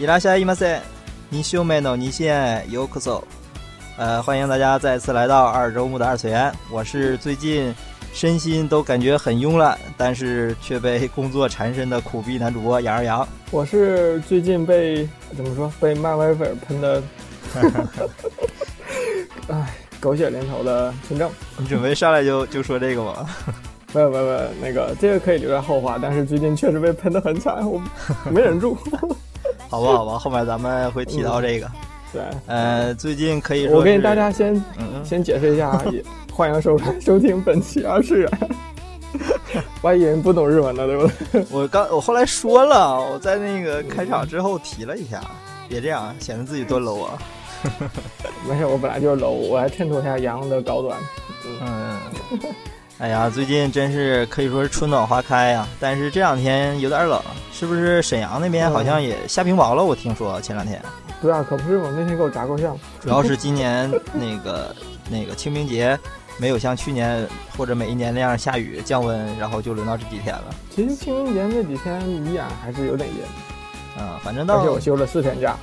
伊拉夏伊马塞，你秀美诺你现有可走。呃，欢迎大家再次来到二周目的二次元。我是最近身心都感觉很慵懒，但是却被工作缠身的苦逼男主播 杨二杨。我是最近被怎么说被漫威粉喷的，唉，狗血淋头的村正。你准备上来就就说这个吗？没有没有没有，那个这个可以留在后话。但是最近确实被喷的很惨，我没忍住。好吧好吧，后面咱们会提到这个。对，呃，最近可以说，我给大家先先解释一下，欢迎收看收听本期二次元。万一人不懂日文呢，对不对？我刚我后来说了，我在那个开场之后提了一下，别这样，显得自己多 low 啊。没事，我本来就是 low，我来衬托一下杨的高端。嗯，哎呀，最近真是可以说是春暖花开呀，但是这两天有点冷，是不是？沈阳那边好像也下冰雹了，我听说前两天。对啊，可不是嘛？那天给我炸够呛。主要是今年那个那个清明节没有像去年或者每一年那样下雨降温，然后就轮到这几天了。其实清明节那几天依然还是有点阴。嗯，反正到而且我休了四天假。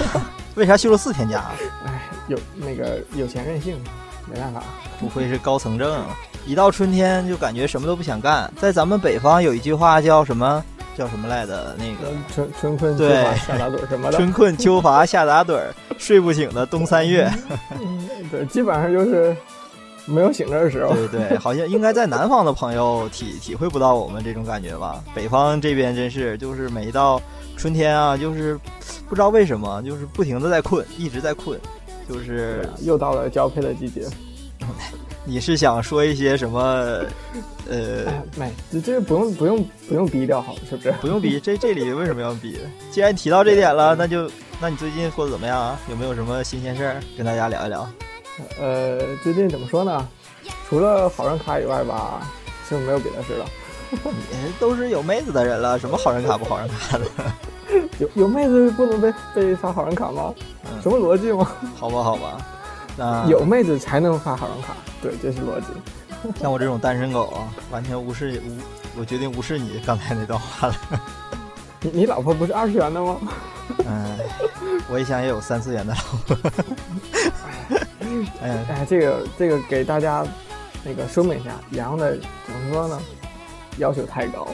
为啥休了四天假？哎，有那个有钱任性，没办法。不愧是高层症，一到春天就感觉什么都不想干。在咱们北方有一句话叫什么？叫什么来的？那个春 春困秋乏夏打盹什么的。春困秋乏夏打盹，睡不醒的冬三月。对，基本上就是没有醒着的时候。对对，好像应该在南方的朋友体体会不到我们这种感觉吧？北方这边真是，就是每到春天啊，就是不知道为什么，就是不停的在困，一直在困，就是又到了交配的季节。你是想说一些什么？呃，没，这这不用不用不用逼掉，好是不是？不用逼，这这里为什么要逼？既然提到这点了，那就那你最近过得怎么样啊？有没有什么新鲜事儿跟大家聊一聊？呃，最近怎么说呢？除了好人卡以外吧，就没有别的事了。你都是有妹子的人了，什么好人卡不好人卡的？有有妹子不能被被发好人卡吗？什么逻辑吗？好吧，好吧。有妹子才能发好人卡，对，这是逻辑。像我这种单身狗啊，完全无视无，我决定无视你刚才那段话了。你你老婆不是二次元的吗？嗯，我一想也有三次元的老婆。哎 哎，这个这个给大家那个说明一下，杨的怎么说呢？要求太高。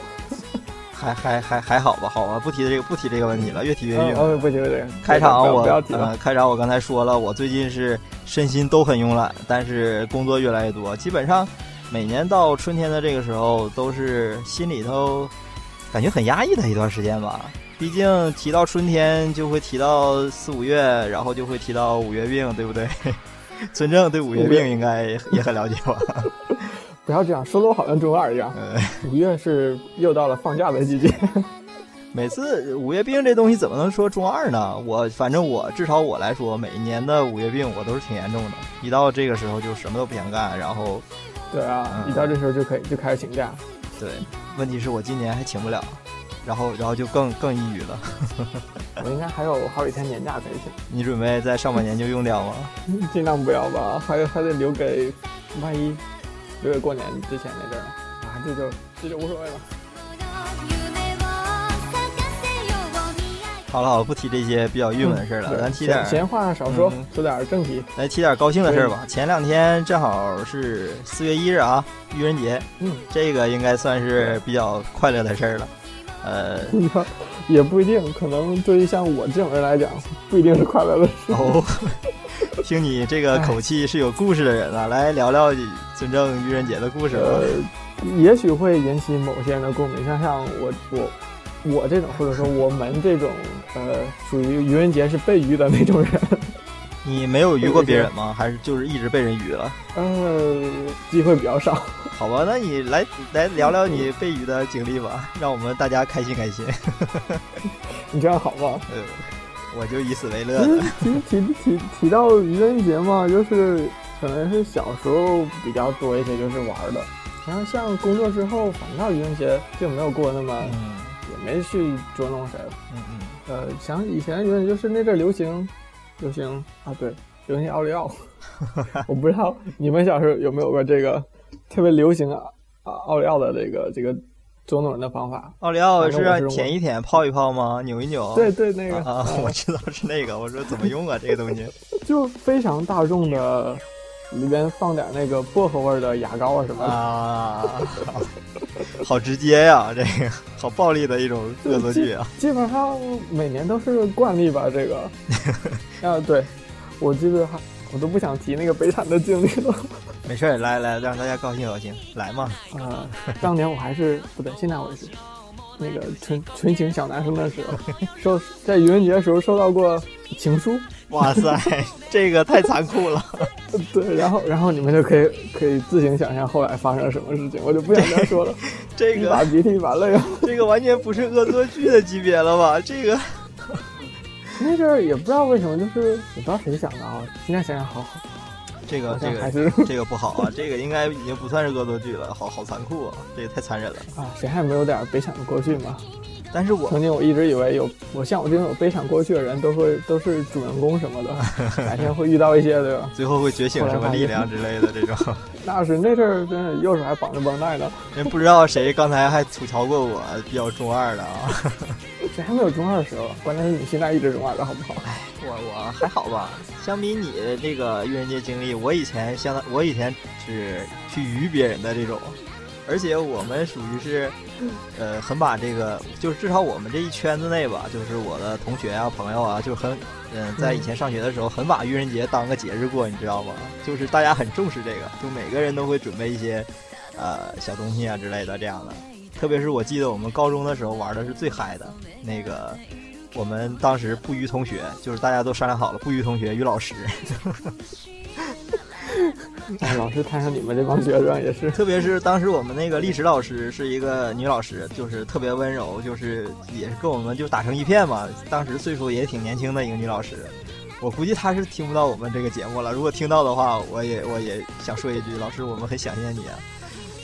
还还还还好吧，好吧，不提这个不提这个问题了，越提越硬。哦，不提这个。开场我呃，开场我刚才说了，我最近是身心都很慵懒，但是工作越来越多，基本上每年到春天的这个时候，都是心里头感觉很压抑的一段时间吧。毕竟提到春天，就会提到四五月，然后就会提到五月病，对不对？村正对五月病应该也很了解吧？不要这样说的，我好像中二一样。五月是又到了放假的季节。每次五月病这东西怎么能说中二呢？我反正我至少我来说，每一年的五月病我都是挺严重的。一到这个时候就什么都不想干，然后，对啊，一到这时候就可以就开始请假。对，问题是我今年还请不了，然后然后就更更抑郁了。我应该还有好几天年假可以请。你准备在上半年就用掉吗？尽量不要吧，还还得留给万一。留给过年之前那阵儿啊，这就这就无所谓了。好了好了，不提这些比较郁闷的事儿了，咱提点闲话少说，说点正题。来提点高兴的事儿吧。前两天正好是四月一日啊，愚人节。嗯，这个应该算是比较快乐的事儿了。呃，也不一定，可能对于像我这种人来讲，不一定是快乐的事。哦。听你这个口气是有故事的人啊，来聊聊尊正愚人节的故事吧。也许会引起某些人的共鸣，像像我我我这种，或者说我们这种，呃，属于愚人节是被愚的那种人。你没有愚过别人吗？还是就是一直被人愚了？呃，机会比较少。好吧，那你来来聊聊你被愚的经历吧，让我们大家开心开心。你这样好吗？呃。我就以此为乐。提提提提到愚人节嘛，就是可能是小时候比较多一些，就是玩的。然后像工作之后，反倒愚人节就没有过那么，也没去捉弄谁。嗯嗯。呃，想以前愚人就是那阵流行，流行啊，对，流行奥利奥。我不知道你们小时候有没有过这个特别流行啊啊奥利奥的这个这个捉弄人的方法。奥利奥是舔一舔、泡一泡吗？扭一扭？对对，那个啊，我知道是那个。我说怎么用啊？这个东西 就非常大众的，里边放点那个薄荷味的牙膏啊什么的啊，好直接呀！这个好暴力的一种恶作剧啊！基本上每年都是惯例吧？这个 啊，对，我记得还我都不想提那个悲惨的经历了。没事儿，来来，让大家高兴高兴，来嘛！呃，当年我还是不对，现在我是那个纯纯情小男生的时候，收在愚人节的时候收到过情书。哇塞，这个太残酷了。对，然后然后你们就可以可以自行想象后来发生了什么事情，我就不想再说了。这个把鼻涕完了呀！这个完全不是恶作剧的级别了吧？这个那阵儿也不知道为什么，就是也不知道谁想的啊。现在想想，好好。这个这个还是这个不好啊！这个应该已经不算是恶作剧了，好好残酷啊！这也太残忍了啊！谁还没有点悲惨的过去吗？但是我曾经我一直以为有我像我这种有悲惨过去的人都会都是主人公什么的，改天会遇到一些对吧？最后会觉醒什么力量之类的这种。那是那阵儿真是右手还绑着绷带呢。人不知道谁刚才还吐槽过我比较中二的啊。谁还没有中二的时候？关键是你现在一直中二的好不好？哎，我我还好吧。相比你的这个愚人节经历，我以前相当我以前是去愚别人的这种。而且我们属于是，呃，很把这个，就是至少我们这一圈子内吧，就是我的同学啊、朋友啊，就很，嗯，在以前上学的时候，很把愚人节当个节日过，你知道吗？就是大家很重视这个，就每个人都会准备一些，呃，小东西啊之类的这样的。特别是我记得我们高中的时候玩的是最嗨的，那个，我们当时不约同学，就是大家都商量好了，不约同学与老师。哎，老师看上你们这帮学生也是，特别是当时我们那个历史老师是一个女老师，就是特别温柔，就是也是跟我们就打成一片嘛。当时岁数也挺年轻的一个女老师，我估计她是听不到我们这个节目了。如果听到的话，我也我也想说一句，老师，我们很想念你。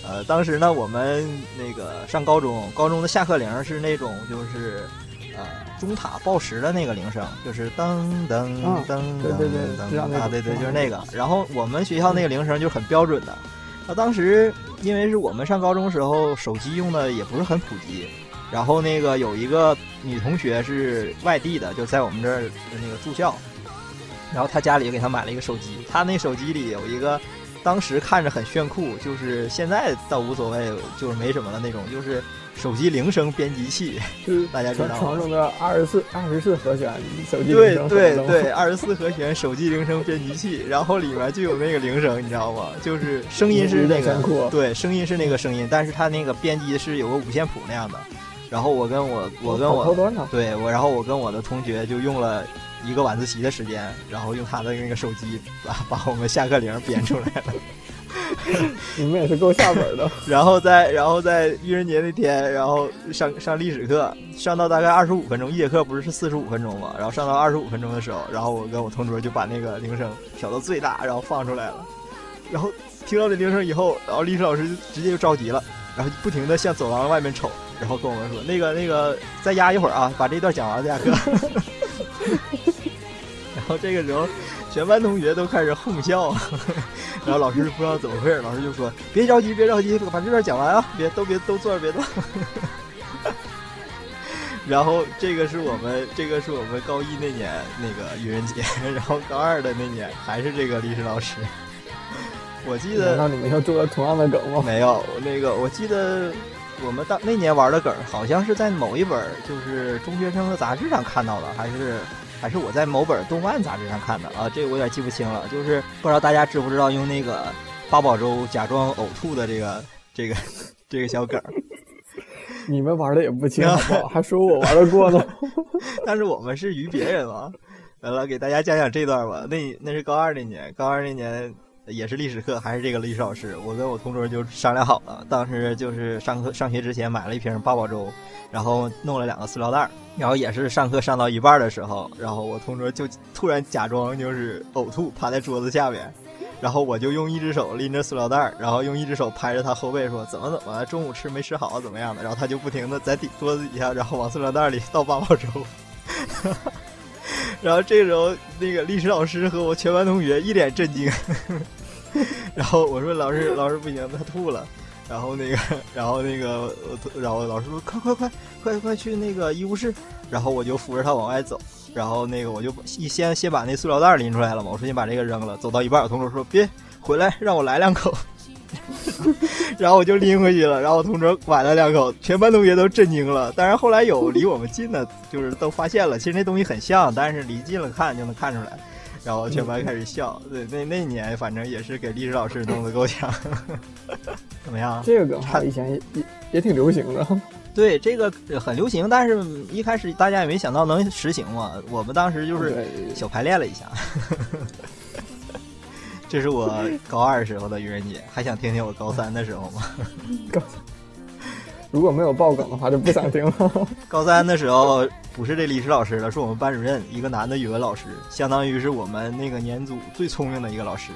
呃，当时呢，我们那个上高中，高中的下课铃是那种就是。呃，钟塔报时的那个铃声，就是噔噔噔噔噔啊，对对，就是那个。然后我们学校那个铃声就很标准的。那当时因为是我们上高中时候，手机用的也不是很普及。然后那个有一个女同学是外地的，就在我们这儿那个住校。然后她家里给她买了一个手机，她那手机里有一个，当时看着很炫酷，就是现在倒无所谓，就是没什么的那种，就是。手机铃声编辑器，就是大家知道传说中的二十四二十四和弦手机对对对，二十四和弦手机铃声编辑器，然后里面就有那个铃声，你知道吗？就是声音是那个对，声音是那个声音，但是它那个编辑是有个五线谱那样的。然后我跟我我跟我对我，然后我跟我的同学就用了一个晚自习的时间，然后用他的那个手机把 把我们下课铃编出来了。你们也是够下本的。然后在，然后在愚人节那天，然后上上历史课，上到大概二十五分钟，一节课不是是四十五分钟嘛？然后上到二十五分钟的时候，然后我跟我同桌就把那个铃声调到最大，然后放出来了。然后听到这铃声以后，然后历史老师就直接就着急了，然后不停的向走廊外面瞅，然后跟我们说：“那个那个，再压一会儿啊，把这段讲完再下课。”然后这个时候。全班同学都开始哄笑，然后老师不知道怎么回事，老师就说：“别着急，别着急，把这段讲完啊，别都别都坐着别动。”然后这个是我们，这个是我们高一那年那个愚人节，然后高二的那年还是这个历史老师。我记得，那你们又做了同样的梗吗？没有，那个我记得我们当那年玩的梗，好像是在某一本就是中学生的杂志上看到的，还是。还是我在某本动漫杂志上看的啊，这个我有点记不清了。就是不知道大家知不知道用那个八宝粥假装呕吐的这个这个这个小梗。你们玩的也不轻，还说我玩的过呢。但是我们是于别人嘛。来了，给大家讲讲这段吧。那那是高二那年，高二那年也是历史课，还是这个历史老师。我跟我同桌就商量好了，当时就是上课上学之前买了一瓶八宝粥。然后弄了两个塑料袋儿然后也是上课上到一半的时候，然后我同桌就突然假装就是呕吐，趴在桌子下面，然后我就用一只手拎着塑料袋儿然后用一只手拍着他后背说怎么怎么中午吃没吃好怎么样的，然后他就不停的在底桌子底下，然后往塑料袋里倒八宝粥，然后这时候那个历史老师和我全班同学一脸震惊，然后我说老师 老师不行，他吐了。然后那个，然后那个，然后老师说快快快快快去那个医务室，然后我就扶着他往外走，然后那个我就一先先把那塑料袋拎出来了嘛，我说先把这个扔了，走到一半，我同桌说别回来，让我来两口。然后我就拎回去了，然后我同桌崴了两口，全班同学都震惊了。但是后来有离我们近的，就是都发现了，其实那东西很像，但是离近了看就能看出来。然后全班开始笑。对，那那年反正也是给历史老师弄得够呛。怎么样？这个梗他以前也也也挺流行的。对，这个很流行，但是一开始大家也没想到能实行嘛。我们当时就是小排练了一下。这是我高二时候的愚人节，还想听听我高三的时候吗？高三如果没有爆梗的话，就不想听了。高三的时候不是这历史老师了，是我们班主任，一个男的语文老师，相当于是我们那个年组最聪明的一个老师。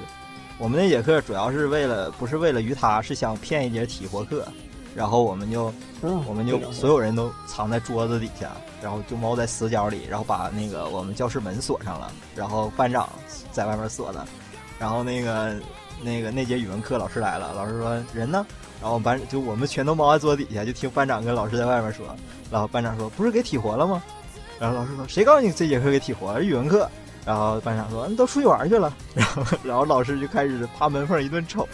我们那节课主要是为了不是为了于他，是想骗一节体活课，然后我们就 我们就所有人都藏在桌子底下，然后就猫在死角里，然后把那个我们教室门锁上了，然后班长在外面锁的。然后那个那个那节语文课老师来了，老师说人呢？然后班就我们全都猫在桌子底下，就听班长跟老师在外面说。然后班长说：“不是给体活了吗？”然后老师说：“谁告诉你这节课给体活了？语文课。”然后班长说：“你都出去玩去了。”然 后然后老师就开始趴门缝一顿瞅，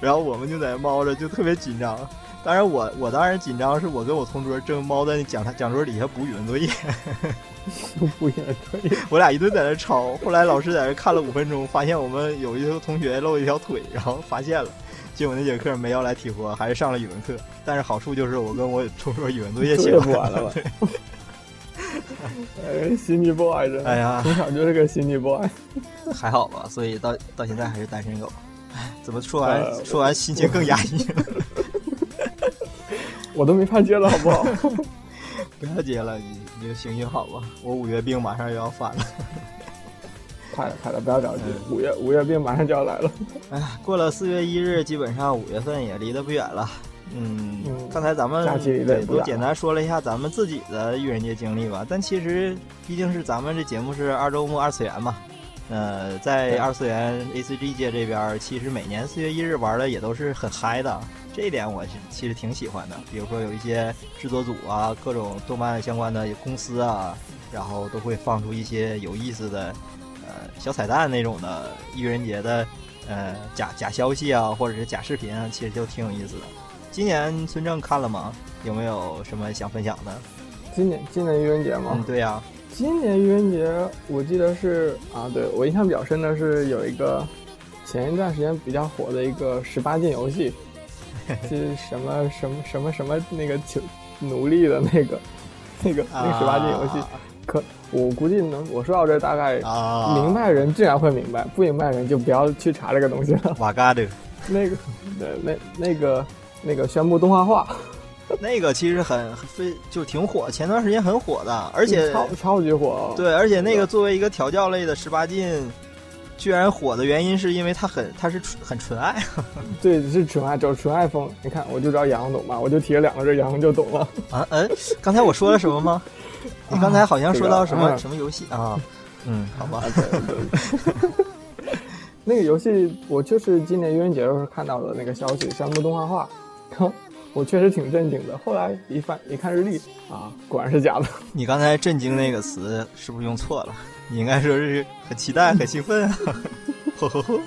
然后我们就在猫着，就特别紧张。当然我我当然紧张，是我跟我同桌正猫在讲台讲桌底下补语文作业。不言对，我俩一顿在那抄。后来老师在那看了五分钟，发现我们有一个同学露一条腿，然后发现了。结果那节课没要来体活，还是上了语文课。但是好处就是我跟我同桌语文作业写不完了吧？哎，心机 boy 这，哎呀，从小就是个心机 boy，还好吧？所以到到现在还是单身狗。哎，怎么说完说完心情更压抑？我都没法接了，好不好？不要接了，你你就行行好吧。我五月病马上又要犯了，快了快了，不要着急。五月五月病马上就要来了。哎呀，过了四月一日，基本上五月份也离得不远了。嗯，刚才咱们也都简单说了一下咱们自己的愚人节经历吧。但其实毕竟是咱们这节目是二周目二次元嘛，呃，在二次元 A C G 界这边，其实每年四月一日玩的也都是很嗨的。这一点我是其实挺喜欢的，比如说有一些制作组啊，各种动漫相关的公司啊，然后都会放出一些有意思的，呃，小彩蛋那种的愚人节的，呃，假假消息啊，或者是假视频啊，其实就挺有意思的。今年村正看了吗？有没有什么想分享的？今年今年愚人节吗？嗯，对呀，今年愚人节我记得是啊，对我印象比较深的是有一个前一段时间比较火的一个十八禁游戏。是什么什么什么什么那个囚奴隶的那个那个那个十八禁游戏，可我估计能我说到这大概明白人自然会明白，不明白人就不要去查这个东西了。瓦嘎的，那个那那那个那个宣布动画化，那个其实很非就挺火，前段时间很火的，而且超超级火。对，而且那个作为一个调教类的十八禁。居然火的原因是因为它很它是纯很纯爱，对，是纯爱，找纯爱风。你看，我就知道杨懂吧，我就提了两个字，杨就懂了。啊，嗯，刚才我说了什么吗？你刚才好像说到什么什么游戏啊？嗯，好吧。那个游戏我就是今年愚人节的时候看到的那个消息，宣布动画化，我确实挺震惊的。后来一翻一看日历啊，果然是假的。你刚才“震惊”那个词是不是用错了？你应该说是很期待、很兴奋啊！呵呵呵，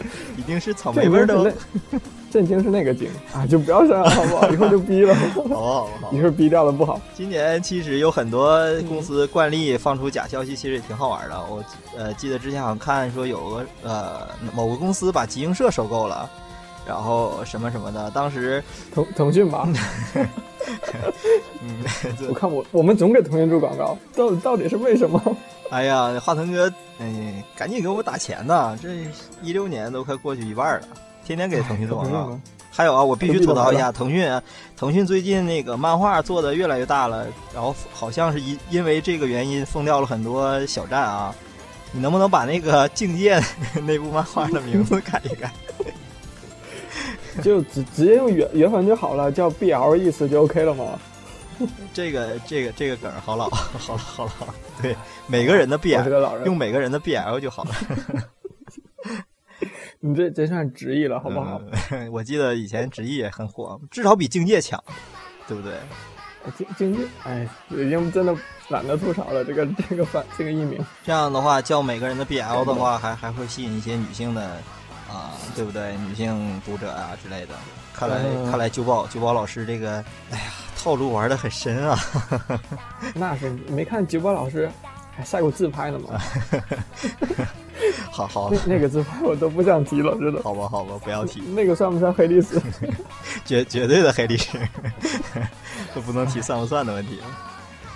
一定是草莓味的。震惊是那个惊啊，就不要这样好不好？以后就逼了。好好好，一会儿逼掉了不好。今年其实有很多公司惯例放出假消息，其实也挺好玩的。我呃记得之前好像看说有个呃某个公司把集英社收购了，然后什么什么的。当时腾腾讯吧。嗯，我看我我们总给腾讯做广告，到到底是为什么？哎呀，华腾哥，哎，赶紧给我打钱呐！这一六年都快过去一半了，天天给腾讯做广告。还有啊，我必须吐槽一下腾讯，腾讯最近那个漫画做的越来越大了，然后好像是因因为这个原因封掉了很多小站啊。你能不能把那个《境界》那部漫画的名字改一改？就直直接用原原文就好了，叫 BL 意思就 OK 了吗？这个这个这个梗好老，好老好老。对，每个人的 BL 用每个人的 BL 就好了。你这这算直译了，好不好？我记得以前直译也很火，至少比境界强，对不对？境境界，哎，已经真的懒得吐槽了。这个这个反这个译名，这样的话叫每个人的 BL 的话，还还会吸引一些女性的啊，对不对？女性读者啊之类的。看来看来，九宝九宝老师这个，哎呀，套路玩的很深啊。那是没看九宝老师还晒过自拍呢吗？好好，那那个自拍我都不想提了，真的。好吧好吧，不要提。那个算不算黑历史？绝绝对的黑历史。都不能提算不算的问题了。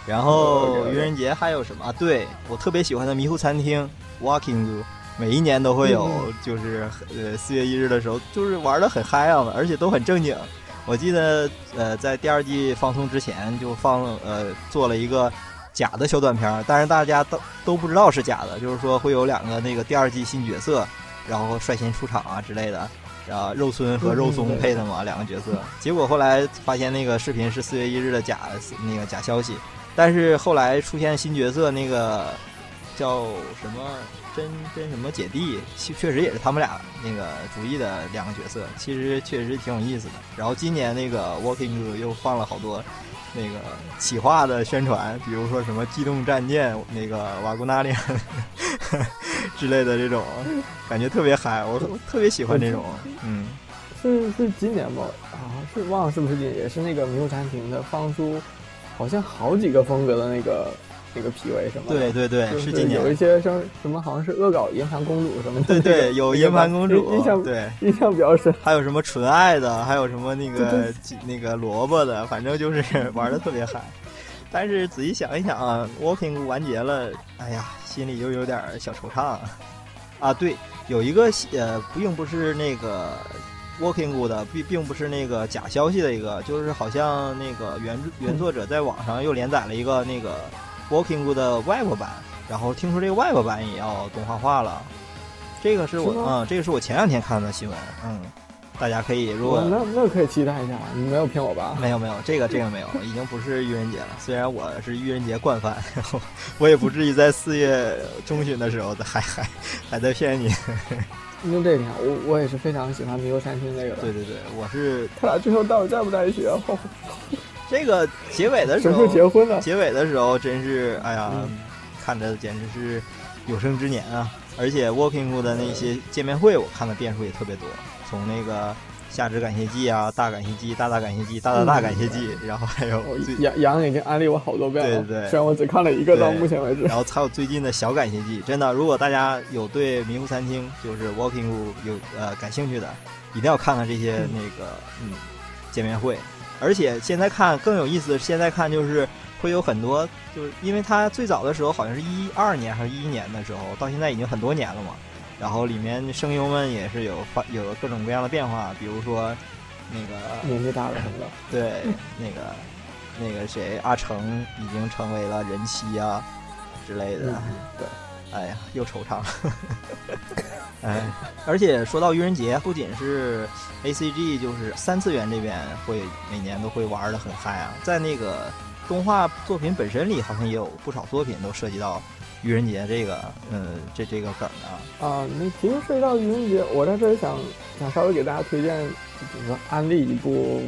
然后愚人节还有什么啊？对我特别喜欢的迷糊餐厅 Walking Zoo，每一年都会有，就是呃四月一日的时候，就是玩的很嗨啊，而且都很正经。我记得呃在第二季放送之前就放呃做了一个假的小短片，但是大家都都不知道是假的，就是说会有两个那个第二季新角色，然后率先出场啊之类的。啊，肉村和肉松配的嘛，两个角色。结果后来发现那个视频是四月一日的假那个假消息，但是后来出现新角色，那个叫什么真真什么姐弟，确实也是他们俩那个主意的两个角色，其实确实挺有意思的。然后今年那个 Walking 又放了好多那个企划的宣传，比如说什么机动战舰那个瓦古纳利。之类的这种感觉特别嗨，我特别喜欢这种。嗯，是是今年吧？啊，是忘了是不是今年？也是那个迷雾餐厅的放出，好像好几个风格的那个那个 PV 是吗？对对对，是今年有一些什什么好像是恶搞银盘公主什么的？对对，有银盘公主，印象对印象比较深。还有什么纯爱的，还有什么那个那个萝卜的，反正就是 玩的特别嗨。但是仔细想一想啊，Walking 完结了，哎呀。心里又有点小惆怅，啊，对，有一个呃，并不是那个 Walking 的，并并不是那个假消息的一个，就是好像那个原原作者在网上又连载了一个那个 Walking 的外国版，然后听说这个外国版也要动画化了，这个是我嗯，这个是我前两天看的新闻，嗯。大家可以，如果那那可以期待一下，你没有骗我吧？没有没有，这个这个没有，已经不是愚人节了。虽然我是愚人节惯犯，我也不至于在四月中旬的时候还还还在骗你。因为这点，我我也是非常喜欢迷雾餐厅那个的。对对对，我是他俩最后到底在不在一起啊？这个结尾的时候，什么时候结婚了？结尾的时候真是，哎呀，看着简直是有生之年啊！而且 Walking 的那些见面会，我看的遍数也特别多。从那个夏至感谢祭啊，大感谢祭、大大感谢祭、大大大感谢祭，然后还有杨杨已经安利我好多遍了，对对对，虽然我只看了一个到目前为止。然后还有最近的小感谢祭，真的，如果大家有对迷糊餐厅就是 Walking 有呃感兴趣的，一定要看看这些那个嗯见面会。而且现在看更有意思，现在看就是会有很多，就是因为它最早的时候好像是一二年还是一一年的时候，到现在已经很多年了嘛。然后里面声优们也是有发有各种各样的变化，比如说那个年纪大了什么的，对，那个那个谁阿成已经成为了人妻啊之类的，对，哎呀，又惆怅，哎，而且说到愚人节，不仅是 A C G，就是三次元这边会每年都会玩的很嗨啊，在那个动画作品本身里，好像也有不少作品都涉及到。愚人节这个，嗯，这这个梗啊，啊，那其实涉及到愚人节，我在这里想想稍微给大家推荐，比如说，安利一部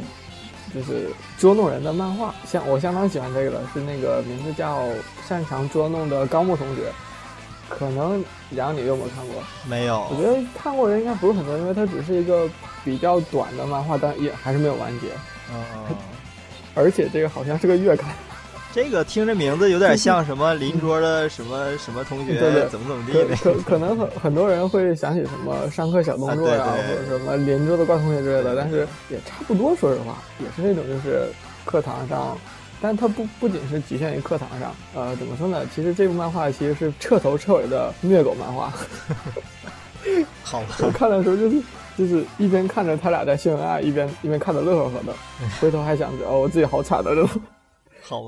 就是捉弄人的漫画，像我相当喜欢这个的，是那个名字叫《擅长捉弄的高木同学》，可能杨你有没有看过？没有，我觉得看过人应该不是很多，因为它只是一个比较短的漫画，但也还是没有完结。嗯，而且这个好像是个月刊。这个听着名字有点像什么邻桌的什么什么同学 怎么怎么地的，可可能很很多人会想起什么上课小动作呀，或者什么邻桌的怪同学之类的，但是也差不多。说实话，也是那种就是课堂上，但它不不仅是局限于课堂上，呃，怎么说呢？其实这部漫画其实是彻头彻尾的虐狗漫画。好，我看的时候就是就是一边看着他俩在秀恩爱，一边一边看着乐呵呵的，回头还想着哦，我自己好惨的这种。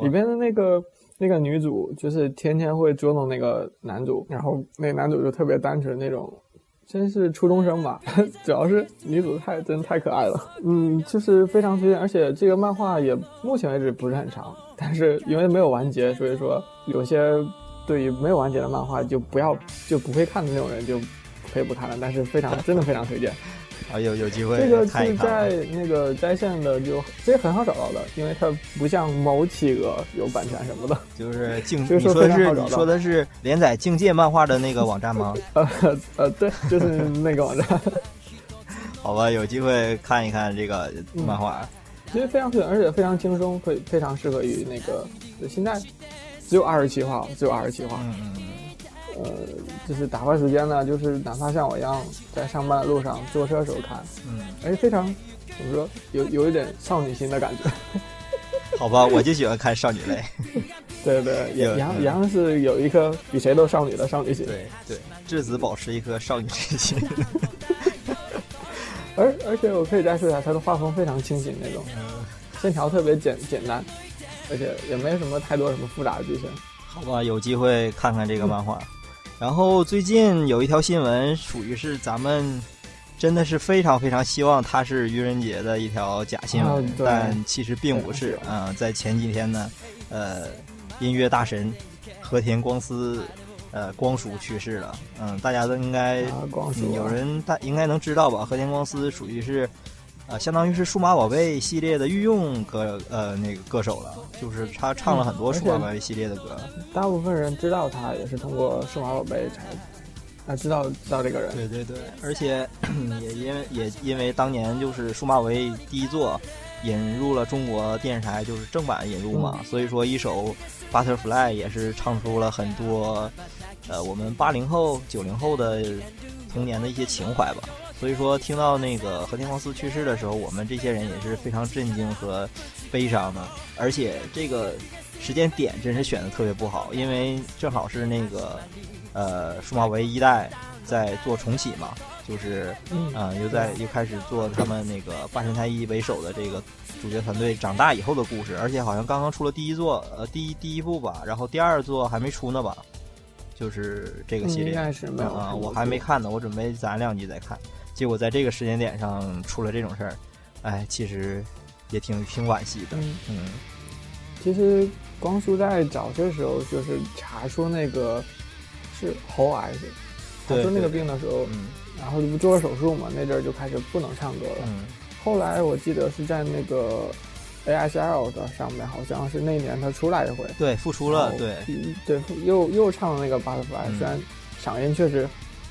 里边的那个那个女主就是天天会捉弄那个男主，然后那男主就特别单纯那种，真是初中生吧。主要是女主太真太可爱了，嗯，就是非常推荐。而且这个漫画也目前为止不是很长，但是因为没有完结，所以说有些对于没有完结的漫画就不要就不会看的那种人就可以不看了，但是非常真的非常推荐。啊，有有机会这个是在那个在线的，就这很好找到的，因为它不像某企鹅有版权什么的。就是境，就是你说的是你说的是连载境界漫画的那个网站吗？呃呃，对，就是那个网站，好吧，有机会看一看这个漫画。其实非常推荐，而且非常轻松，非非常适合于那个现在只有二十七话，只有二十七话。嗯嗯嗯。呃，就是打发时间呢，就是哪怕像我一样在上班的路上坐车时候看，嗯，哎，非常怎么说，有有一点少女心的感觉。好吧，我就喜欢看少女类。对对，有杨杨是有一颗比谁都少女的少女心。对对，质子保持一颗少女之心。而而且我可以再说一下，它的画风非常清新那种，线条特别简简单，而且也没什么太多什么复杂的剧情。好吧，有机会看看这个漫画。然后最近有一条新闻，属于是咱们真的是非常非常希望它是愚人节的一条假新闻，啊但其实并不是啊、在前几天呢，呃，音乐大神和田光司呃光叔去世了。嗯，大家都应该、有人大应该能知道吧？和田光司属于是。呃，相当于是数码宝贝系列的御用歌呃那个歌手了，就是他唱了很多嗯数码宝贝系列的歌。大部分人知道他也是通过数码宝贝才啊知道知道这个人。对对对，而且 也因为也因为当年就是数码宝贝第一作引入了中国电视台，就是正版引入嘛，所以说一首《Butterfly》也是唱出了很多呃我们八零后、九零后的童年的一些情怀吧。所以说，听到那个和田光司去世的时候，我们这些人也是非常震惊和悲伤的。而且这个时间点真是选的特别不好，因为正好是那个呃数码宝贝一代在做重启嘛，就是嗯啊、又在又开始做他们那个八神太一为首的这个主角团队长大以后的故事，而且好像刚刚出了第一座，呃，第一第一部吧，然后第二座还没出呢吧，就是这个系列嗯应该是没。有啊、出我还没看呢，我准备攒两集再看，结果在这个时间点上出了这种事儿，哎，其实也挺挺惋惜的，嗯，嗯。其实光叔在早些时候就是查出那个是喉癌，查对出那个病的时候，嗯。然后就不做了手术嘛，那阵儿就开始不能唱歌了。嗯。后来我记得是在那个 ASL 的上面，好像是那年他出来一回，对，复出了，对，嗯对，又又唱了那个 Butterfly，、嗯。虽然嗓音确实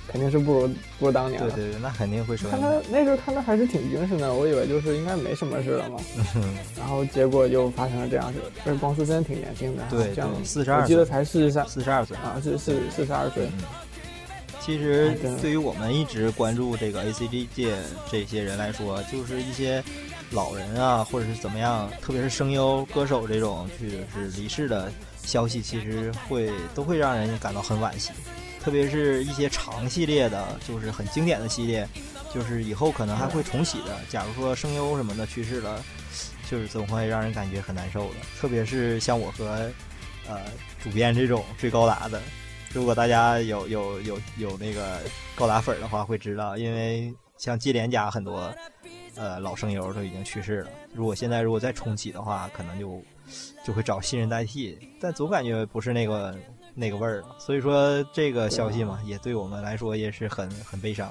肯定是不如不如当年了。对对对，那肯定会受看他。那时候看他还是挺精神的，我以为就是应该没什么事了嘛，然后结果就发生了这样事。而且光叔真的挺年轻的，对好像对42我记得才四十三四十二岁啊，是是四十二岁。嗯，其实对于我们一直关注这个 A C G 界这些人来说，就是一些老人啊，或者是怎么样，特别是声优、歌手这种就是离世的消息，其实会都会让人感到很惋惜。特别是一些长系列的，就是很经典的系列，就是以后可能还会重启的。假如说声优什么的去世了，就是总会让人感觉很难受的。特别是像我和呃主编这种追高达的，如果大家有有有有那个高达粉的话，会知道，因为像接连家很多呃老声优都已经去世了。如果现在如果再重启的话，可能就就会找新人代替，但总感觉不是那个那个味儿了。所以说这个消息嘛，也对我们来说也是很很悲伤。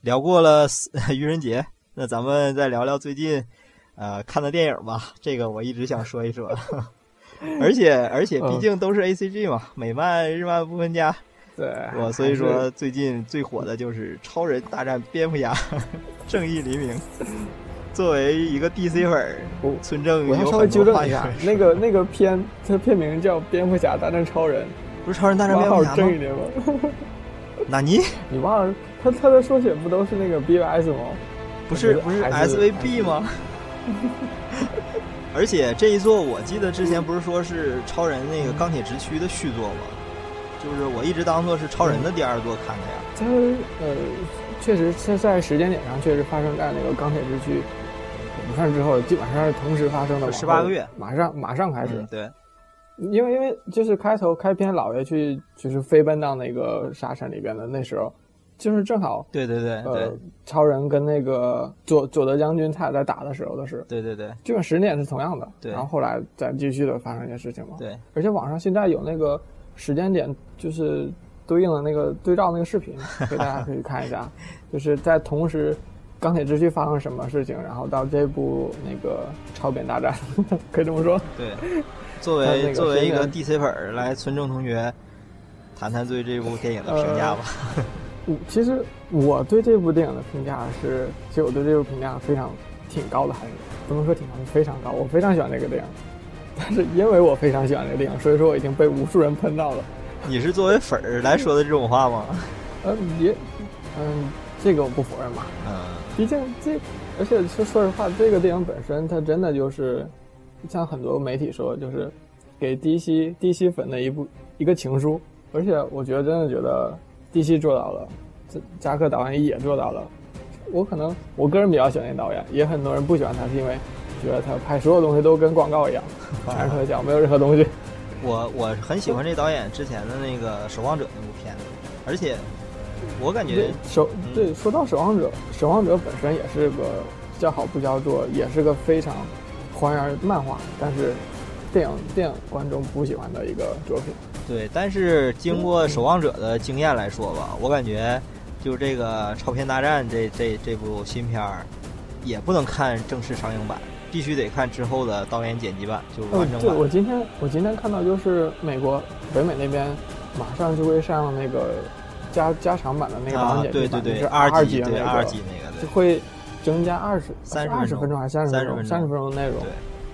聊过了 愚人节，那咱们再聊聊最近呃看的电影吧。这个我一直想说一说。而且而且，毕竟都是 A C G 嘛，美漫、日漫不分家。对，我所以说最近最火的就是《超人大战蝙蝠侠》，正义黎明。作为一个 D C 粉儿，村正我要稍微纠正一下，那个那个片，它片名叫《蝙蝠侠大战超人》，不是《超人大战蝙蝠侠》正义联盟。纳尼？你忘了他他的缩写不都是那个 B V S 吗？不是不是 S V B 吗？而且这一作，我记得之前不是说是超人那个钢铁直驱的续作吗？就是我一直当做是超人的第二作看的呀。它呃，确实是在时间点上确实发生在那个钢铁直驱武汉之后，基本上是同时发生的。十八个月，马上马上开始。嗯、对，因为因为就是开头开篇，老爷去就是飞奔到那个沙尘里边的那时候。就是正好，对对对，呃，超人跟那个佐佐德将军他俩在打的时候的事，对对对，基本时间是同样的，对，然后后来再继续的发生一些事情嘛，对，而且网上现在有那个时间点就是对应的那个对照那个视频，所以大家可以看一下，就是在同时钢铁之躯发生什么事情，然后到这部那个超扁大战，可以这么说。对，作为 作为一个 DC 粉儿，来村正同学谈谈对这部电影的评价吧。其实我对这部电影的评价是，其实我对这部评价非常挺高的，还是不能说挺高，是非常高。我非常喜欢这个电影，但是因为我非常喜欢这个电影，所以说我已经被无数人喷到了。你是作为粉儿来说的这种话吗？嗯，也，嗯，这个我不否认吧。嗯，毕竟这，而且说说实话，这个电影本身它真的就是，像很多媒体说，就是给 DC DC 粉的一部一个情书。而且我觉得真的觉得。DC 做到了，这加克导演也做到了。我可能我个人比较喜欢那导演，也很多人不喜欢他，是因为觉得他拍所有东西都跟广告一样，全是特效，没有任何东西。我我很喜欢这导演之前的那个《守望者》那部片子，而且我感觉守对说到《守望者》，《守望者》本身也是个叫好不叫座，也是个非常还原漫画，但是电影电影观众不喜欢的一个作品。对，但是经过守望者的经验来说吧，我感觉就这个超片大战这这这部新片儿，也不能看正式上映版，必须得看之后的导演剪辑版，就完整版。对，我今天我今天看到就是美国北美那边马上就会上那个加加长版的那个导演剪辑版，就是二级那个，二级那个，就会增加二十三二十分钟还是三十分钟三十分钟内容，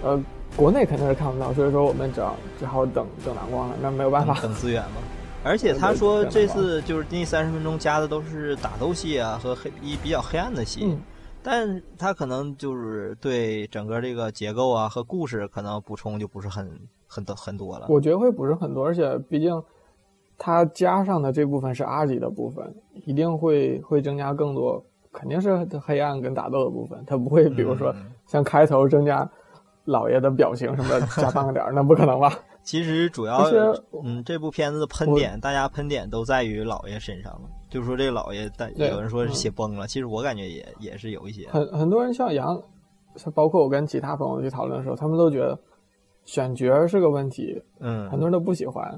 呃。国内肯定是看不到，所以说我们只要只好等等蓝光了，那没有办法。等资源嘛。而且他说这次就是那三十分钟加的都是打斗戏啊和黑一比较黑暗的戏，但他可能就是对整个这个结构啊和故事可能补充就不是很很多很多了。我觉得会补是很多，而且毕竟他加上的这部分是阿吉的部分，一定会会增加更多，肯定是黑暗跟打斗的部分，他不会比如说像开头增加。老爷的表情什么加半个点儿，那不可能吧？其实主要，嗯，这部片子的喷点，大家喷点都在于老爷身上了。就是说这个老爷，但有人说是写崩了，其实我感觉也也是有一些。很很多人像杨，包括我跟其他朋友去讨论的时候，他们都觉得选角是个问题。嗯，很多人都不喜欢。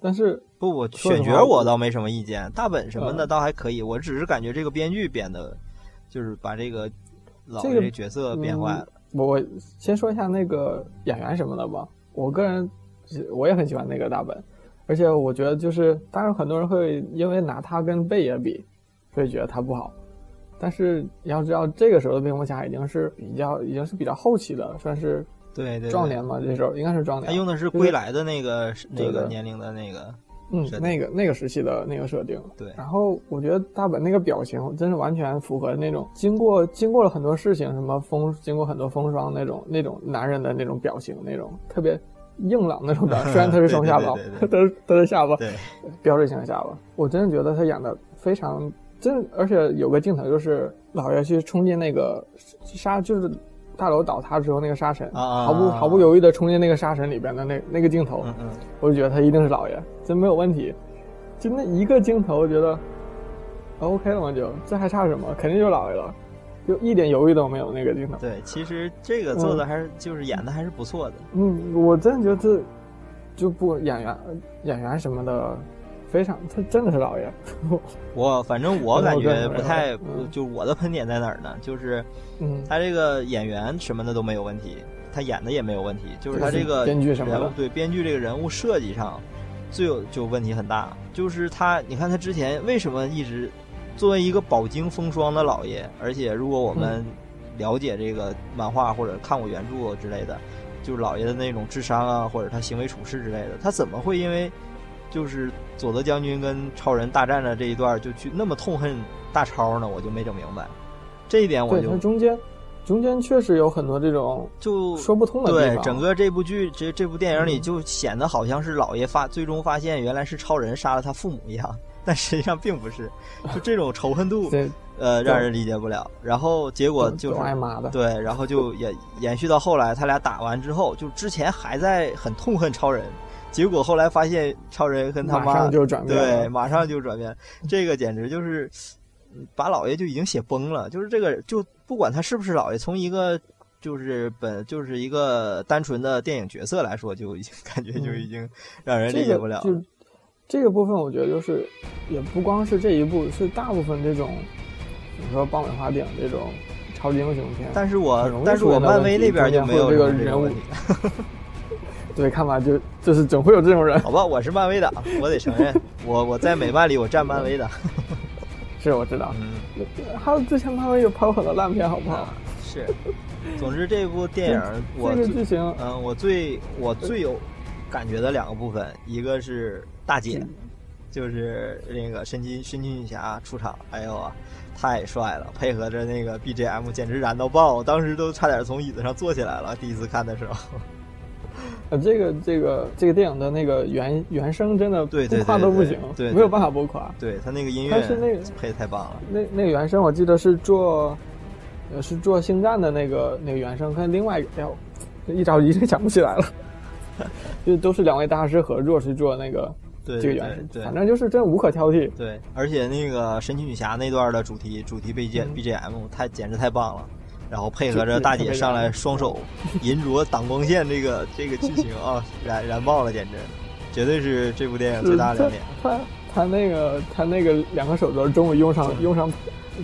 但是不我，选角我倒没什么意见，大本什么的倒还可以。我只是感觉这个编剧编的，就是把这个老的这角色变坏了。我我先说一下那个演员什么的吧。我个人我也很喜欢那个大本，而且我觉得就是，当然很多人会因为拿他跟贝爷比，所以觉得他不好。但是你要知道，这个时候的蝙蝠侠已经是比较已经是比较后期的，算是对对壮年嘛，这时候应该是壮年。他用的是归来的那个那个年龄的那个。嗯，那个那个时期的那个设定，对。然后我觉得大本那个表情真是完全符合那种经过经过了很多事情，什么风经过很多风霜那种那种男人的那种表情，那种特别硬朗那种表情。虽然他是双下巴，他是都是下巴，对，标志性的下巴。我真的觉得他演的非常真，而且有个镜头就是老爷去冲进那个沙，就是。大楼倒塌之后，那个沙尘，毫不毫不犹豫的冲进那个沙尘里边的那那个镜头，我就觉得他一定是老爷，真没有问题。就那一个镜头，我觉得 OK 了吗？就这还差什么？肯定就是老爷了，就一点犹豫都没有那个镜头。对，其实这个做的还是就是演的还是不错的。嗯，我真的觉得这就不演员演员什么的。非常，他真的是老爷。我反正我感觉不太，就我的喷点在哪儿呢？就是，嗯，他这个演员什么的都没有问题，他演的也没有问题，就是他这个编剧什么的，对编剧这个人物设计上，最有就问题很大。就是他，你看他之前为什么一直作为一个饱经风霜的老爷，而且如果我们了解这个漫画或者看过原著之类的，就是老爷的那种智商啊，或者他行为处事之类的，他怎么会因为？就是佐德将军跟超人大战的这一段，就去那么痛恨大超呢？我就没整明白。这一点我就中间，中间确实有很多这种就说不通的地方。对，整个这部剧这这部电影里，就显得好像是老爷发最终发现原来是超人杀了他父母一样，但实际上并不是。就这种仇恨度，呃，让人理解不了。然后结果就是挨骂的。对，然后就延延续到后来，他俩打完之后，就之前还在很痛恨超人。结果后来发现超人跟他妈就转变，对，马上就转变，这个简直就是把老爷就已经写崩了。就是这个，就不管他是不是老爷，从一个就是本就是一个单纯的电影角色来说，就已经 感觉就已经让人理解不了。就这个部分我觉得就是也不光是这一部，是大部分这种，比如说爆米花电影这种超级英雄片。但是我但是我漫威那边就没有这个人物。对，看吧，就就是总会有这种人。好吧，我是漫威的，我得承认，我我在美漫里我站漫威的。是，我知道。嗯，还有之前漫威有拍过很多烂片，好不好？是。总之，这部电影我这个剧情，嗯，我最我最有感觉的两个部分，一个是大姐，就是那个神奇神奇女侠出场，哎呦啊，太帅了！配合着那个 BGM，简直燃到爆，当时都差点从椅子上坐起来了。第一次看的时候。呃，这个这个这个电影的那个原原声真的不夸都不行，对，没有办法不夸。对他那个音乐，是那个配的太棒了。那那个原声我记得是做，呃，是做星战的那个那个原声，跟另外一个，哎呦一着急想不起来了。就都是两位大师合作去做那个这个原声，反正就是真无可挑剔。对，而且那个神奇女侠那段的主题主题 B G B G M 太简直太棒了。然后配合着大姐上来，双手银镯挡光线，这个这个剧情啊，燃燃爆了，简直，绝对是这部电影最大亮点。他他那个他那个两个手镯终于用上用上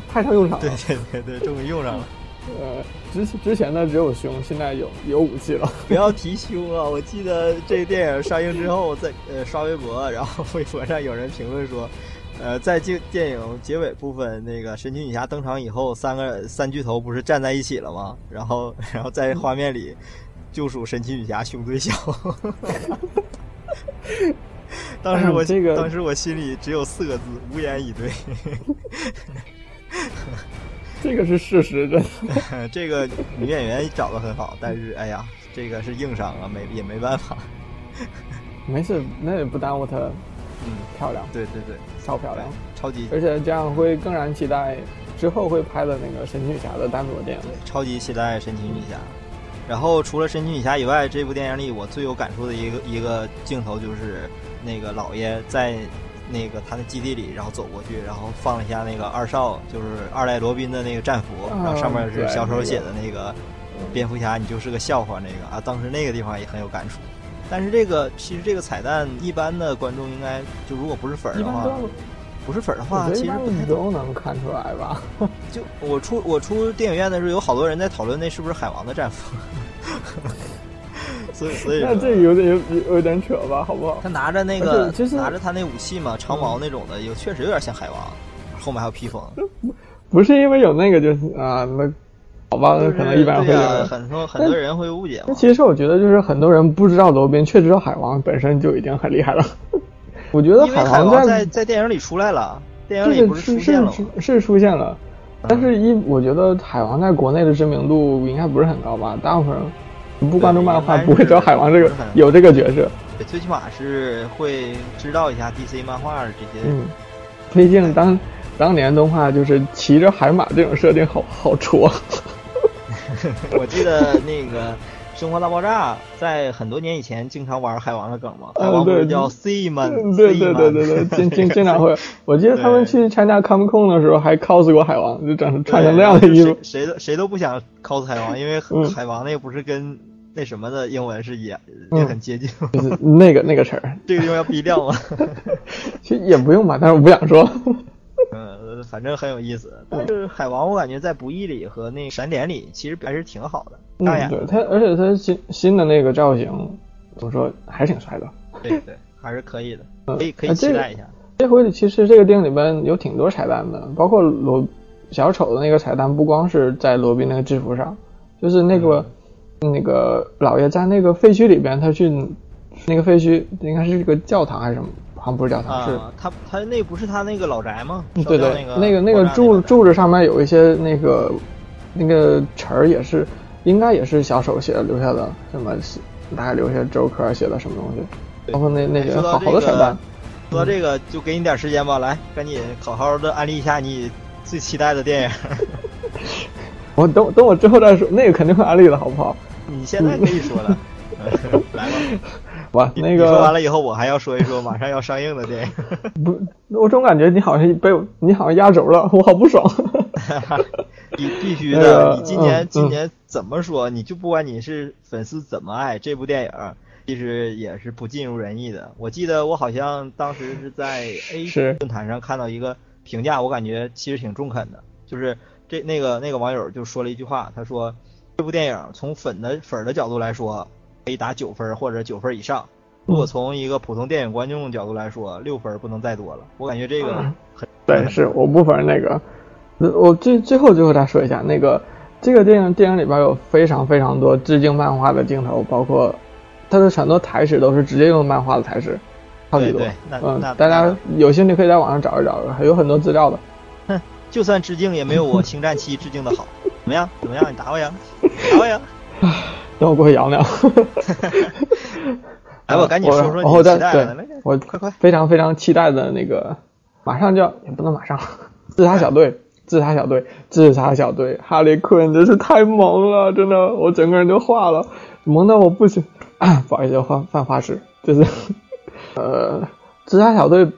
派上用场了。对对对对，终于用上了。呃，之之前呢只有胸，现在有有武器了。不要提胸啊！我记得这个电影上映之后，在呃刷微博，然后微博上有人评论说。呃，在电电影结尾部分，那个神奇女侠登场以后，三个三巨头不是站在一起了吗？然后，然后在画面里，就属神奇女侠胸最小。当时我这个，当时我心里只有四个字：无言以对。这个是事实，真的。这个女演员找的很好，但是哎呀，这个是硬伤啊，没也没办法。没事，那也不耽误她。嗯，漂亮，对对对，超漂亮，超级，而且这样会更让人期待之后会拍的那个神奇女侠的单独电影。超级期待神奇女侠。然后除了神奇女侠以外，这部电影里我最有感触的一个一个镜头就是那个老爷在那个他的基地里，然后走过去，然后放了一下那个二少，就是二代罗宾的那个战服，然后上面是小手写的那个蝙蝠侠，你就是个笑话那个啊，当时那个地方也很有感触。但是这个其实这个彩蛋，一般的观众应该就如果不是粉儿的话，不是粉儿的话，其实不太都能看出来吧？就 我出我出电影院的时候，有好多人在讨论那是不是海王的战服，所以所以那这有点有有点扯吧？好不好？他拿着那个拿着他那武器嘛，长矛那种的，有确实有点像海王，后面还有披风。不是因为有那个就是啊那。好吧，可能一般会很多很多人会误解。其实我觉得，就是很多人不知道罗宾，却知道海王本身就已经很厉害了。我觉得海王在在电影里出来了，电影里不是出现了是出现了，但是一我觉得海王在国内的知名度应该不是很高吧？大部分人不关注漫画，不会知道海王这个有这个角色。最起码是会知道一下 DC 漫画这些。嗯，毕竟当当年动画就是骑着海马这种设定，好好戳。我记得那个《生活大爆炸》在很多年以前经常玩海王的梗嘛，海王不是叫 C 吗？对对对对对，经经经常会。我记得他们去参加 Comic 的时候还 cos 过海王，就长成穿成那样的衣服。谁都谁都不想 cos 海王，因为海王那不是跟那什么的英文是也也很接近，就是那个那个词儿。这个地方要逼掉吗？其实也不用吧，但是我不想说。嗯，反正很有意思。但是海王，我感觉在不义里和那闪点里，其实还是挺好的。嗯，对他，而且他新新的那个造型，怎么说，还是挺帅的。对对，还是可以的，可以可以期待一下。这回其实这个电影里边有挺多彩蛋的，包括罗小丑的那个彩蛋，不光是在罗宾那个制服上，就是那个那个老爷在那个废墟里边，他去那个废墟，应该是一个教堂还是什么？好像不是教堂，是他他那不是他那个老宅吗？对对，那个那个柱柱子上面有一些那个那个词儿，也是应该也是小手写留下的，什么大概留下周克写的什么东西，包括那那些好好多彩蛋。说到这个就给你点时间吧，来赶紧好好的安利一下你最期待的电影。我等等我之后再说，那个肯定会安利的，好不好？你现在可以说了，来吧。哇，那个说完了以后，我还要说一说马上要上映的电影。不，我总感觉你好像被你好像压轴了，我好不爽。你必须的，你今年今年怎么说，你就不管你是粉丝怎么爱这部电影，其实也是不尽如人意的。我记得我好像当时是在 A 论坛上看到一个评价，我感觉其实挺中肯的，就是这那个那个网友就说了一句话，他说这部电影从粉的粉的角度来说可以打九分或者九分以上，如果从一个普通电影观众角度来说，六分不能再多了。我感觉这个很对，是我不否认那个。我最最后最后再说一下那个。这个电影电影里边有非常非常多致敬漫画的镜头，包括它的很多台词都是直接用漫画的台词，超级多。嗯，大家有兴趣可以在网上找一找，还有很多资料的。哼，就算致敬也没有我《星战七》致敬的好。怎么样？怎么样？你打我呀？打我呀！等我过去摇摇。来，我赶紧说说你期待的。我快快，非常非常期待的那个，马上就要也不能马上，自杀小队。自杀小队，自杀小队，哈利坤真是太萌了，真的，我整个人都化了，萌到我不行。不好意思，换犯花痴，就是，呃，自杀小队，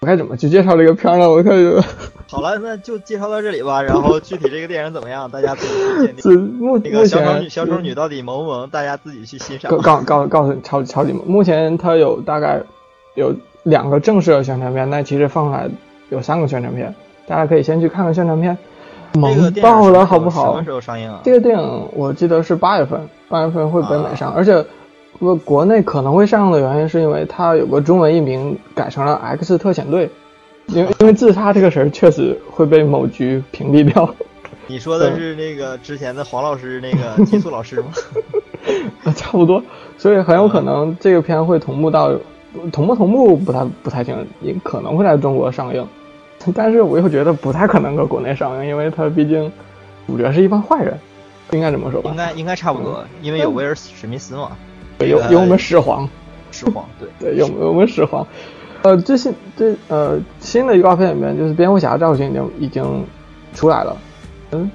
我该怎么去介绍这个片呢？我看。好了，那就介绍到这里吧。然后具体这个电影怎么样，大家自己去鉴定。目那个小丑女，小丑女到底萌不萌？大家自己去欣赏。告告告诉你，超超级萌。目前它有大概有两个正式的宣传片，但其实放出来有三个宣传片。大家可以先去看看宣传片，萌爆了，好不好？什么时候上映啊？这个电影我记得是八月份，八月份会北美上，而且国国内可能会上映的原因是因为它有个中文译名改成了《X 特遣队》，因为因为自杀这个神确实会被某局屏蔽掉。你说的是那个之前的黄老师那个寄宿老师吗？差不多，所以很有可能这个片会同步到同步同步不太不太清，也可能会在中国上映。但是我又觉得不太可能搁国内上映，因为他毕竟主角是一帮坏人，应该这么说吧？应该应该差不多，因为有威尔史密斯嘛，有有我们始皇，始皇对对，有有我们始皇。呃，最新最呃新的预告片里面，就是蝙蝠侠造型已经已经出来了，嗯，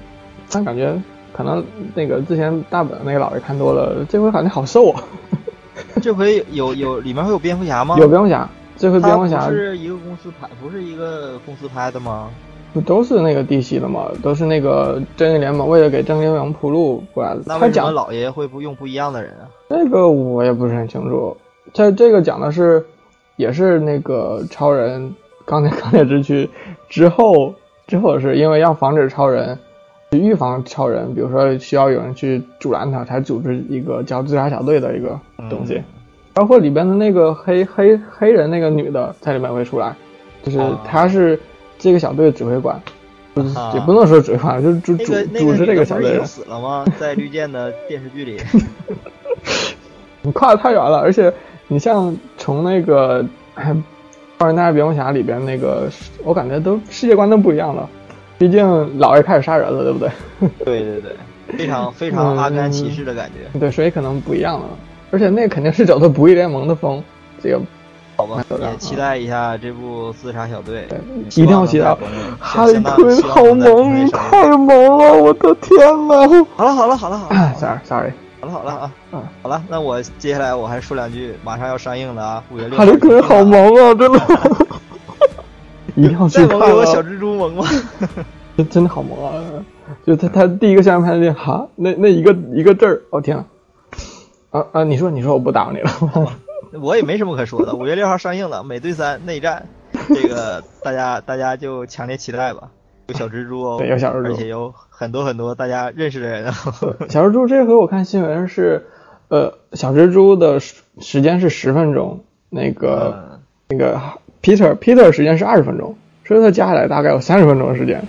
但感觉可能那个之前大本那个老爷看多了，这回感觉好瘦啊。这回有有里面会有蝙蝠侠吗？有蝙蝠侠。这回蝙蝠侠是一个公司拍，不是一个公司拍的吗？不都是那个 DC 的吗？都是那个正义联盟，为了给正义联盟铺路过来的。那为什么老爷会不用不一样的人啊？这个我也不是很清楚。这这个讲的是，也是那个超人钢铁钢铁之躯之后之后是因为要防止超人，预防超人，比如说需要有人去阻拦他，才组织一个叫自杀小队的一个东西。包括里边的那个黑黑黑人那个女的在里面会出来，就是她是这个小队的指挥官，也不能说指挥官，就是主主主持这个小队。死了吗？在绿箭的电视剧里，你跨的太远了，而且你像从那个《超人大战蝙蝠侠》里边那个，我感觉都世界观都不一样了，毕竟老爷开始杀人了，对不对？对对对，非常非常阿甘骑士的感觉。对，所以可能不一样了。而且那肯定是走的不义联盟的风，这个好吧，也期待一下这部自杀小队，一定要期待。哈利坤好萌，太萌了，我的天呐！好了好了好了好了，sorry，sorry，好了好了啊，嗯，好了，那我接下来我还说两句，马上要上映的啊，五月六。哈利坤好萌啊，真的，一定要去看。再我小蜘蛛萌吗？真真的好萌啊！就他他第一个宣传片那哈，那那一个一个字儿，哦天。啊啊！你说你说我不打你了，我也没什么可说的。五月六号上映了《美队三内战》，这个大家大家就强烈期待吧。有小蜘蛛哦，对，有小蜘蛛，而且有很多很多大家认识的人。小蜘蛛这回我看新闻是，呃，小蜘蛛的时间是十分钟，那个那个 Peter Peter 时间是二十分钟，所以它加起来大概有三十分钟的时间。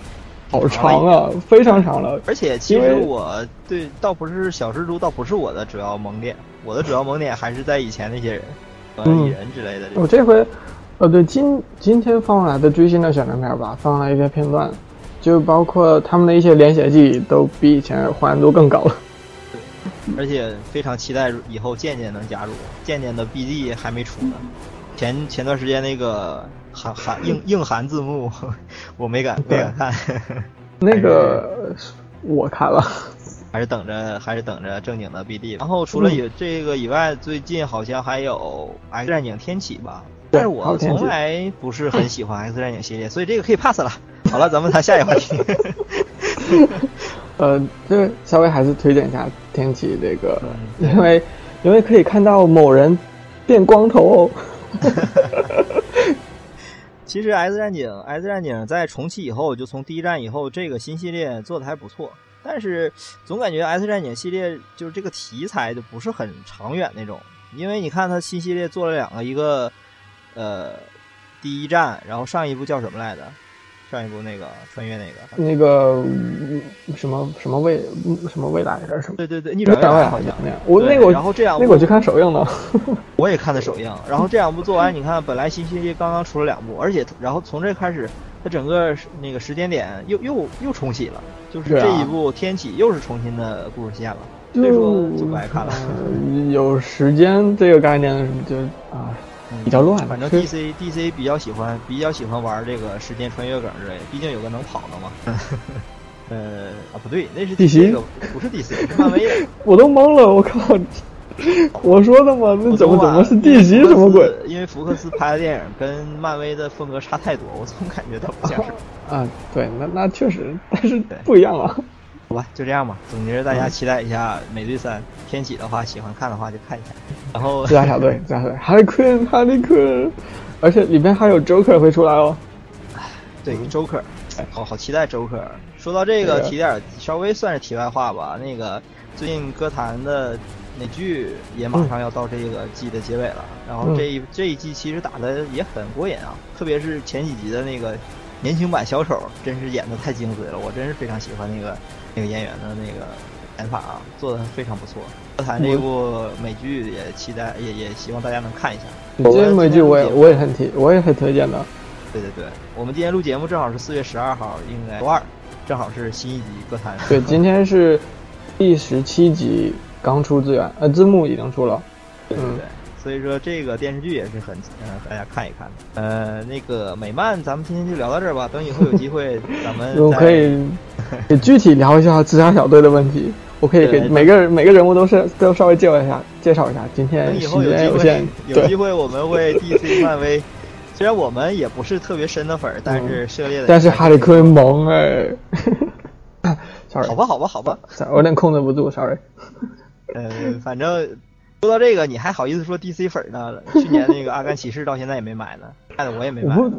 好长啊，非常长了。而且其实我对倒不是小蜘蛛，倒不是我的主要萌点，我的主要萌点还是在以前那些人，蚁人之类的。我这回，呃，对，今今天放出来的最新的宣传片吧，放了一些片段，就包括他们的一些连写技都比以前还原度更高了。对，而且非常期待以后渐渐能加入，渐渐的 BD 还没出呢。前前段时间那个。韩韩硬硬韩字幕，我没敢没敢看。那个我看了，还是等着还是等着正经的 BD。然后除了以这个以外，最近好像还有《X 战警：天启》吧，但是我从来不是很喜欢《X 战警》系列，所以这个可以 pass 了。好了，咱们谈下一个话题。呃，这个稍微还是推荐一下《天启》这个，因为因为可以看到某人变光头。其实《X 战警》《X 战警》在重启以后，就从第一站以后，这个新系列做的还不错。但是总感觉《X 战警》系列就是这个题材就不是很长远那种，因为你看它新系列做了两个，一个呃第一站，然后上一部叫什么来着？上一部那个穿越那个那个什么什么未什么未来还是什么？对对对，逆转未来好像那样。我那个然后这样那个我去看首映了，我也看的首映。然后这两部做完，你看本来新系列刚刚出了两部，而且然后从这开始，它整个那个时间点又又又重启了，就是这一部天启又是重新的故事线了，所以说就不爱看了。有时间这个概念就啊。比较乱，反正 D C D C 比较喜欢比较喜欢玩这个时间穿越梗之类的，毕竟有个能跑的嘛。呃啊不对，那是 D C 不是 D C，是漫威。我都懵了，我靠！我说的吗？那怎么怎么是 D C 什么鬼？因为福克斯拍的电影跟漫威的风格差太多，我总感觉它不像是。啊，对，那那确实，但是不一样啊。好吧，就这样吧。总结，大家期待一下《美队三》天启的话，喜欢看的话就看一下。然后 自杀小队，自杀小队，哈利坤，哈利坤，而且里面还有 Joker 会出来哦。对，Joker，好好期待 Joker。说到这个，提点稍微算是题外话吧。那个最近歌坛的美剧也马上要到这个季的结尾了，然后这一这一季其实打的也很过瘾啊，特别是前几集的那个年轻版小丑，真是演的太精髓了，我真是非常喜欢那个。那个演员的那个演法啊，做的非常不错。歌坛这部美剧也期待，也也希望大家能看一下。这部美剧我也我也很推，我也很推荐的。对对对，我们今天录节目正好是四月十二号，应该周二，正好是新一集歌坛。对，今天是第十七集刚出资源，呃，字幕已经出了。对 对对。所以说这个电视剧也是很嗯，大家看一看的。呃，那个美漫，咱们今天就聊到这儿吧。等以后有机会，咱们 我可以具体聊一下自杀小队的问题。我可以给每个人每个人物都是都稍微介绍一下，介绍一下。今天时间有限，有机会我们会 DC 漫威。虽然我们也不是特别深的粉儿，但是涉猎的。但是哈利坤萌哎。好吧，好吧，好吧，我有点控制不住，sorry。呃，反正。说到这个，你还好意思说 DC 粉呢？去年那个《阿甘骑士》到现在也没买呢，看的我也没买。不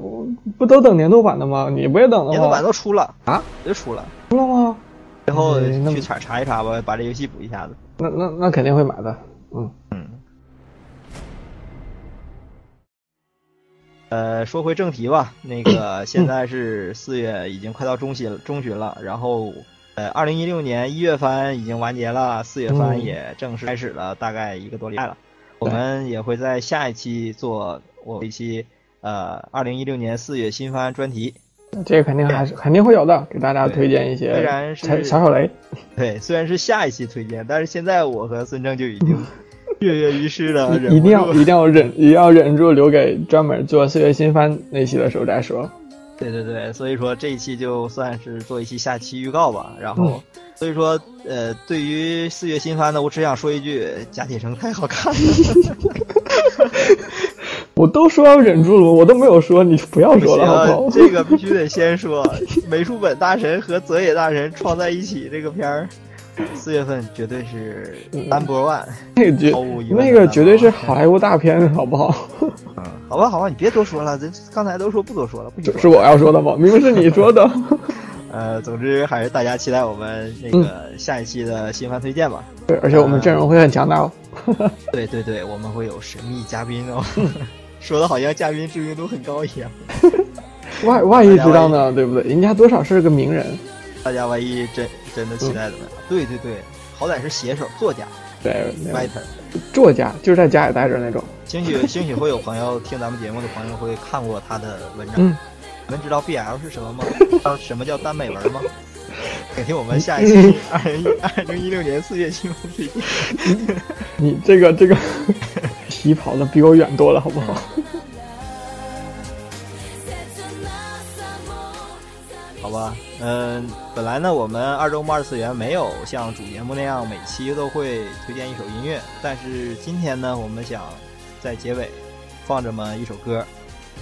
不都等年度版的吗？你不也等了吗？年度版都出了啊，就出了，出了吗？然后去查查一查吧，把这游戏补一下子。那那那肯定会买的，嗯嗯。呃，说回正题吧，那个 现在是四月，已经快到中旬中旬了，然后。呃，二零一六年一月番已经完结了，四月番也正式开始了，大概一个多礼拜了。我们也会在下一期做我一期呃二零一六年四月新番专题。这个肯定还是肯定会有的，给大家推荐一些。虽然是小小雷，对，虽然是下一期推荐，但是现在我和孙正就已经 跃跃欲试了，一定要一定要忍，一定要忍住，留给专门做四月新番那期的时候再说。对对对，所以说这一期就算是做一期下期预告吧。然后，所以说，呃，对于四月新番呢，我只想说一句：贾铁城太好看了。我都说要忍住了，我都没有说你不要说了，好不好？这个必须得先说，美术本大神和泽野大神创在一起这个片儿。四月份绝对是 number one，那个绝那个绝对是好莱坞大片，好不好？嗯，好吧，好吧，你别多说了，这刚才都说不多说了，不是是我要说的吗？明明是你说的。呃，总之还是大家期待我们那个下一期的新番推荐吧。对，而且我们阵容会很强大哦。对对对，我们会有神秘嘉宾哦，说的好像嘉宾知名度很高一样。万万一知道呢？对不对？人家多少是个名人。大家万一真真的期待怎么样？对对对，好歹是写手作家，对，writer，作家就是在家里待着那种。兴许兴许会有朋友听咱们节目的朋友会看过他的文章。嗯，你们知道 BL 是什么吗？知道什么叫耽美文吗？请听我们下一期二零一二零一六年四月新闻推荐。你这个这个 题跑的比我远多了，好不好？好吧，嗯，本来呢，我们二周目二次元没有像主节目那样每期都会推荐一首音乐，但是今天呢，我们想在结尾放这么一首歌，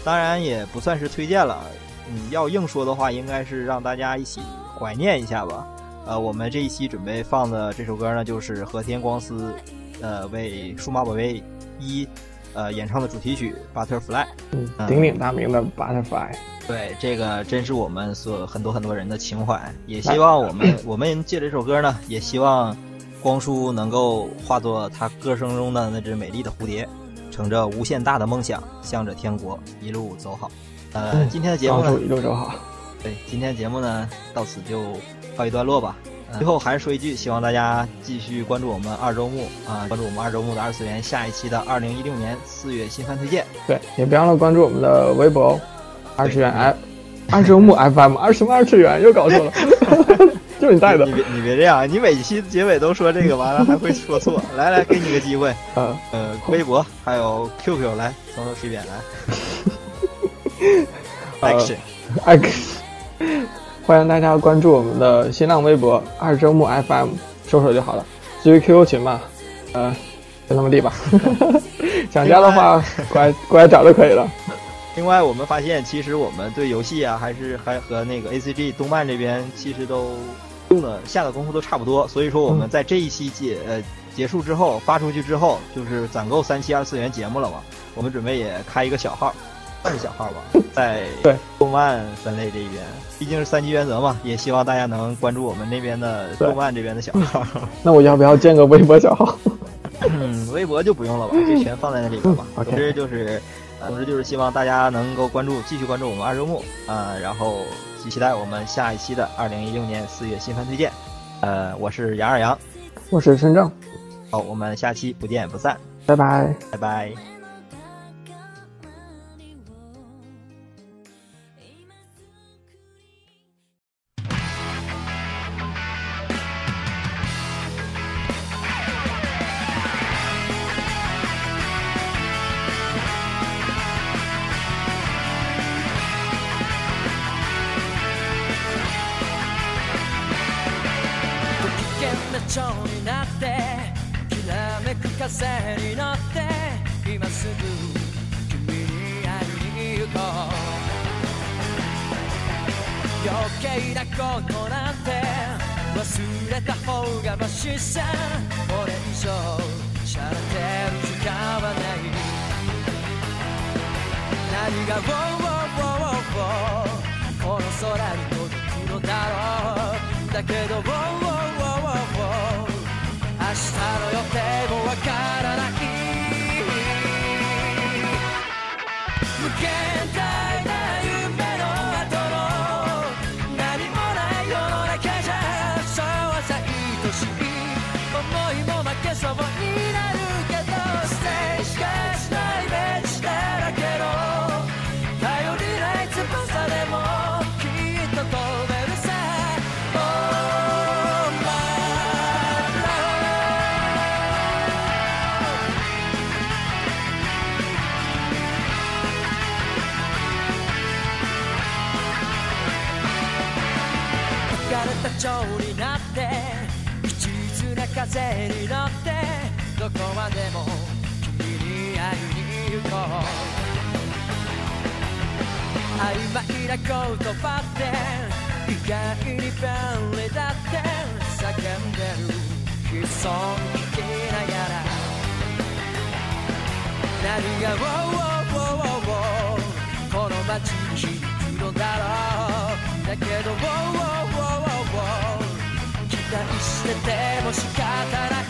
当然也不算是推荐了，你要硬说的话，应该是让大家一起怀念一下吧。呃，我们这一期准备放的这首歌呢，就是和田光司呃为数码宝贝一呃演唱的主题曲《Butterfly》。嗯，鼎鼎大名的《Butterfly》。对，这个真是我们所很多很多人的情怀。也希望我们我们借这首歌呢，也希望光叔能够化作他歌声中的那只美丽的蝴蝶，乘着无限大的梦想，向着天国一路走好。呃，今天的节目呢，一路走好。对，今天的节目呢，到此就告一段落吧。最后还是说一句，希望大家继续关注我们二周目啊，关注我们二周目的二次元下一期的二零一六年四月新番推荐。对，也别忘了关注我们的微博哦。二次元 F，二周目 FM，二什么二次元又搞错了，就是你带的。你别你别这样，你每期结尾都说这个，完了还会说错。来来，给你个机会，呃呃，微博还有 QQ，来从头说一遍来。Action，Action，欢迎大家关注我们的新浪微博二周目 FM，搜索就好了。至于 QQ 群嘛，呃，就那么地吧。想加的话，过来过来找就可以了。另外，我们发现其实我们对游戏啊，还是还和那个 A C G 动漫这边其实都用的下的功夫都差不多。所以说，我们在这一期结呃结束之后发出去之后，就是攒够三期二次元节目了嘛。我们准备也开一个小号，算是小号吧，在动漫分类这一边，毕竟是三级原则嘛，也希望大家能关注我们那边的动漫这边的小号。那我要不要建个微博小号？嗯，微博就不用了吧，就全放在那里边吧。总之就是。总之就是希望大家能够关注，继续关注我们二周目啊，然后期待我们下一期的二零一六年四月新番推荐。呃，我是杨二杨，我是深正，好，我们下期不见不散，拜拜，拜拜。風に乗ってどこまでも君に会いに行こう。曖昧な言葉って意外に便利だって叫んでる悲壮聞きながら何が「ウォーウォーウォーウォー。この街に響くのだろう。だけどウォーウォーしてても仕方ない。